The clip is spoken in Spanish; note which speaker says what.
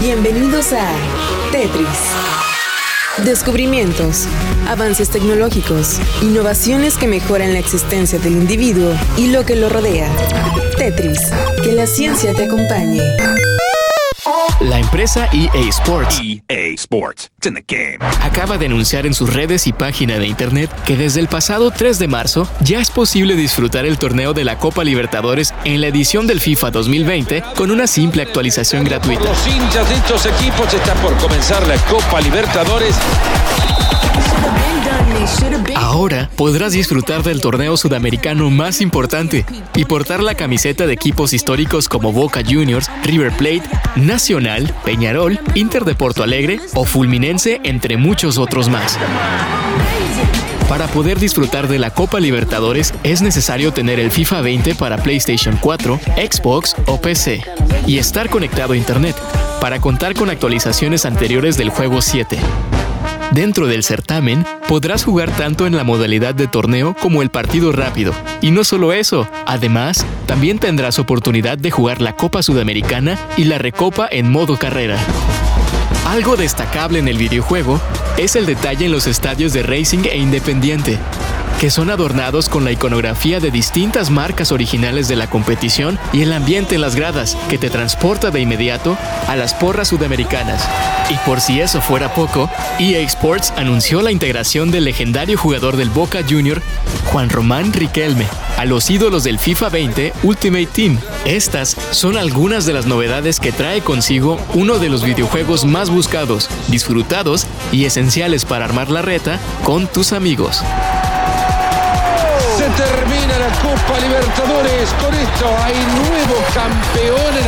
Speaker 1: Bienvenidos a Tetris. Descubrimientos, avances tecnológicos, innovaciones que mejoran la existencia del individuo y lo que lo rodea. Tetris, que la ciencia te acompañe.
Speaker 2: La empresa EA Sports
Speaker 3: EA Sports. It's in the game.
Speaker 2: acaba de anunciar en sus redes y página de internet que desde el pasado 3 de marzo ya es posible disfrutar el torneo de la Copa Libertadores en la edición del FIFA 2020 con una simple actualización gratuita.
Speaker 4: Los hinchas de estos equipos está por comenzar la Copa Libertadores.
Speaker 2: Ahora podrás disfrutar del torneo sudamericano más importante y portar la camiseta de equipos históricos como Boca Juniors, River Plate, Nacional, Peñarol, Inter de Porto Alegre o Fulminense, entre muchos otros más. Para poder disfrutar de la Copa Libertadores es necesario tener el FIFA 20 para PlayStation 4, Xbox o PC y estar conectado a Internet para contar con actualizaciones anteriores del juego 7. Dentro del certamen, podrás jugar tanto en la modalidad de torneo como el partido rápido. Y no solo eso, además, también tendrás oportunidad de jugar la Copa Sudamericana y la Recopa en modo carrera. Algo destacable en el videojuego es el detalle en los estadios de Racing e Independiente, que son adornados con la iconografía de distintas marcas originales de la competición y el ambiente en las gradas, que te transporta de inmediato a las porras sudamericanas. Y por si eso fuera poco, EA Sports anunció la integración del legendario jugador del Boca Junior, Juan Román Riquelme, a los ídolos del FIFA 20 Ultimate Team. Estas son algunas de las novedades que trae consigo uno de los videojuegos más buscados, disfrutados y esenciales para armar la reta con tus amigos.
Speaker 4: Se termina la Copa Libertadores. Con esto hay nuevo campeón en